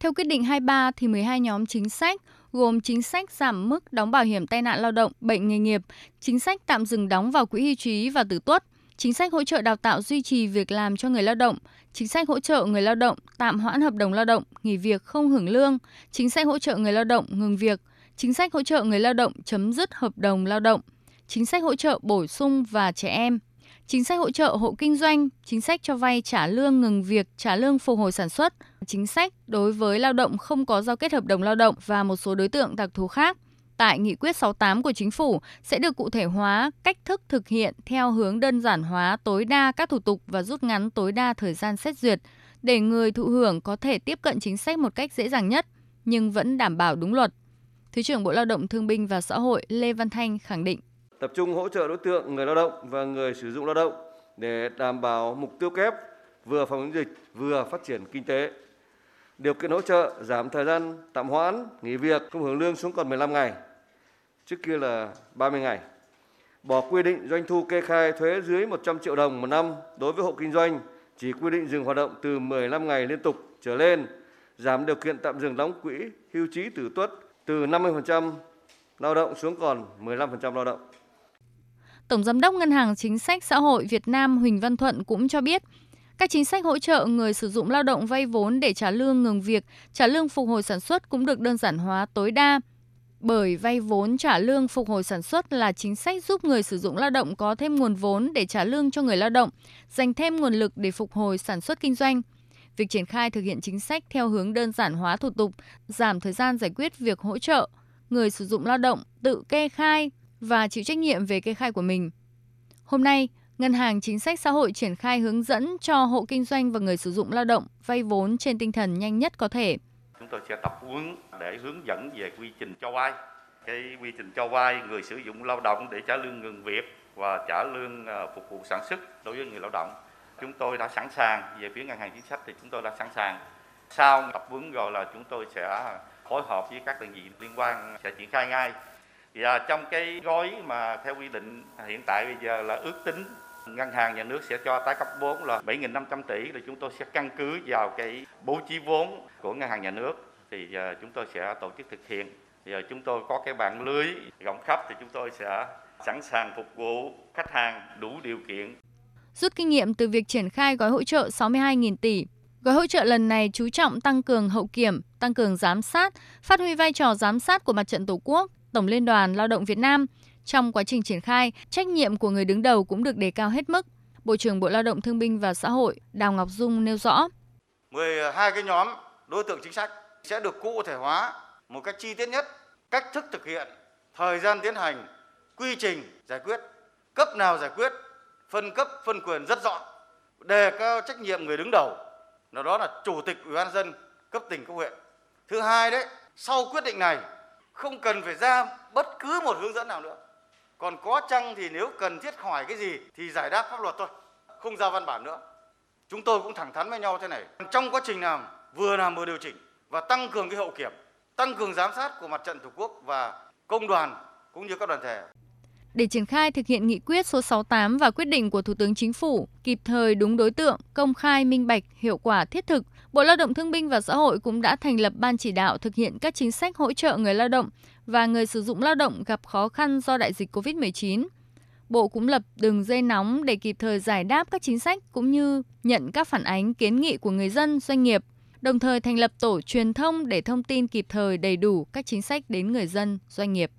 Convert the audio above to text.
Theo quyết định 23 thì 12 nhóm chính sách gồm chính sách giảm mức đóng bảo hiểm tai nạn lao động, bệnh nghề nghiệp, chính sách tạm dừng đóng vào quỹ hưu trí và tử tuất, chính sách hỗ trợ đào tạo duy trì việc làm cho người lao động, chính sách hỗ trợ người lao động tạm hoãn hợp đồng lao động, nghỉ việc không hưởng lương, chính sách hỗ trợ người lao động ngừng việc, chính sách hỗ trợ người lao động chấm dứt hợp đồng lao động, chính sách hỗ trợ bổ sung và trẻ em, chính sách hỗ trợ hộ kinh doanh, chính sách cho vay trả lương ngừng việc, trả lương phục hồi sản xuất, chính sách đối với lao động không có giao kết hợp đồng lao động và một số đối tượng đặc thù khác. Tại Nghị quyết 68 của Chính phủ sẽ được cụ thể hóa cách thức thực hiện theo hướng đơn giản hóa tối đa các thủ tục và rút ngắn tối đa thời gian xét duyệt để người thụ hưởng có thể tiếp cận chính sách một cách dễ dàng nhất nhưng vẫn đảm bảo đúng luật. Thứ trưởng Bộ Lao động Thương binh và Xã hội Lê Văn Thanh khẳng định tập trung hỗ trợ đối tượng người lao động và người sử dụng lao động để đảm bảo mục tiêu kép vừa phòng chống dịch vừa phát triển kinh tế. Điều kiện hỗ trợ giảm thời gian tạm hoãn, nghỉ việc không hưởng lương xuống còn 15 ngày, trước kia là 30 ngày. Bỏ quy định doanh thu kê khai thuế dưới 100 triệu đồng một năm đối với hộ kinh doanh, chỉ quy định dừng hoạt động từ 15 ngày liên tục trở lên, giảm điều kiện tạm dừng đóng quỹ hưu trí tử tuất từ 50% lao động xuống còn 15% lao động. Tổng Giám đốc Ngân hàng Chính sách Xã hội Việt Nam Huỳnh Văn Thuận cũng cho biết, các chính sách hỗ trợ người sử dụng lao động vay vốn để trả lương ngừng việc, trả lương phục hồi sản xuất cũng được đơn giản hóa tối đa. Bởi vay vốn trả lương phục hồi sản xuất là chính sách giúp người sử dụng lao động có thêm nguồn vốn để trả lương cho người lao động, dành thêm nguồn lực để phục hồi sản xuất kinh doanh. Việc triển khai thực hiện chính sách theo hướng đơn giản hóa thủ tục, giảm thời gian giải quyết việc hỗ trợ, người sử dụng lao động tự kê khai, và chịu trách nhiệm về kê khai của mình. Hôm nay, Ngân hàng Chính sách Xã hội triển khai hướng dẫn cho hộ kinh doanh và người sử dụng lao động vay vốn trên tinh thần nhanh nhất có thể. Chúng tôi sẽ tập huấn để hướng dẫn về quy trình cho vay. Cái quy trình cho vay người sử dụng lao động để trả lương ngừng việc và trả lương ờ, phục vụ sản xuất đối với người lao động. Chúng tôi đã sẵn sàng về phía ngân hàng chính sách thì chúng tôi đã sẵn sàng. Sau tập huấn rồi là chúng tôi sẽ phối hợp với các đơn vị liên quan sẽ triển khai ngay và trong cái gói mà theo quy định hiện tại bây giờ là ước tính ngân hàng nhà nước sẽ cho tái cấp vốn là 7.500 tỷ thì chúng tôi sẽ căn cứ vào cái bố trí vốn của ngân hàng nhà nước. Thì giờ chúng tôi sẽ tổ chức thực hiện. Giờ chúng tôi có cái mạng lưới rộng khắp thì chúng tôi sẽ sẵn sàng phục vụ khách hàng đủ điều kiện. Rút kinh nghiệm từ việc triển khai gói hỗ trợ 62.000 tỷ, Gói hỗ trợ lần này chú trọng tăng cường hậu kiểm, tăng cường giám sát, phát huy vai trò giám sát của mặt trận Tổ quốc, Tổng Liên đoàn Lao động Việt Nam. Trong quá trình triển khai, trách nhiệm của người đứng đầu cũng được đề cao hết mức. Bộ trưởng Bộ Lao động Thương binh và Xã hội Đào Ngọc Dung nêu rõ. 12 cái nhóm đối tượng chính sách sẽ được cụ thể hóa một cách chi tiết nhất, cách thức thực hiện, thời gian tiến hành, quy trình giải quyết, cấp nào giải quyết, phân cấp, phân quyền rất rõ, đề cao trách nhiệm người đứng đầu, đó là chủ tịch ủy ban dân cấp tỉnh cấp huyện. Thứ hai đấy, sau quyết định này không cần phải ra bất cứ một hướng dẫn nào nữa. Còn có chăng thì nếu cần thiết hỏi cái gì thì giải đáp pháp luật thôi. Không ra văn bản nữa. Chúng tôi cũng thẳng thắn với nhau thế này. Trong quá trình làm vừa làm vừa điều chỉnh và tăng cường cái hậu kiểm tăng cường giám sát của mặt trận tổ quốc và công đoàn cũng như các đoàn thể. Để triển khai thực hiện nghị quyết số 68 và quyết định của Thủ tướng Chính phủ kịp thời đúng đối tượng, công khai, minh bạch, hiệu quả thiết thực, Bộ Lao động Thương binh và Xã hội cũng đã thành lập ban chỉ đạo thực hiện các chính sách hỗ trợ người lao động và người sử dụng lao động gặp khó khăn do đại dịch COVID-19. Bộ cũng lập đường dây nóng để kịp thời giải đáp các chính sách cũng như nhận các phản ánh kiến nghị của người dân, doanh nghiệp, đồng thời thành lập tổ truyền thông để thông tin kịp thời đầy đủ các chính sách đến người dân, doanh nghiệp.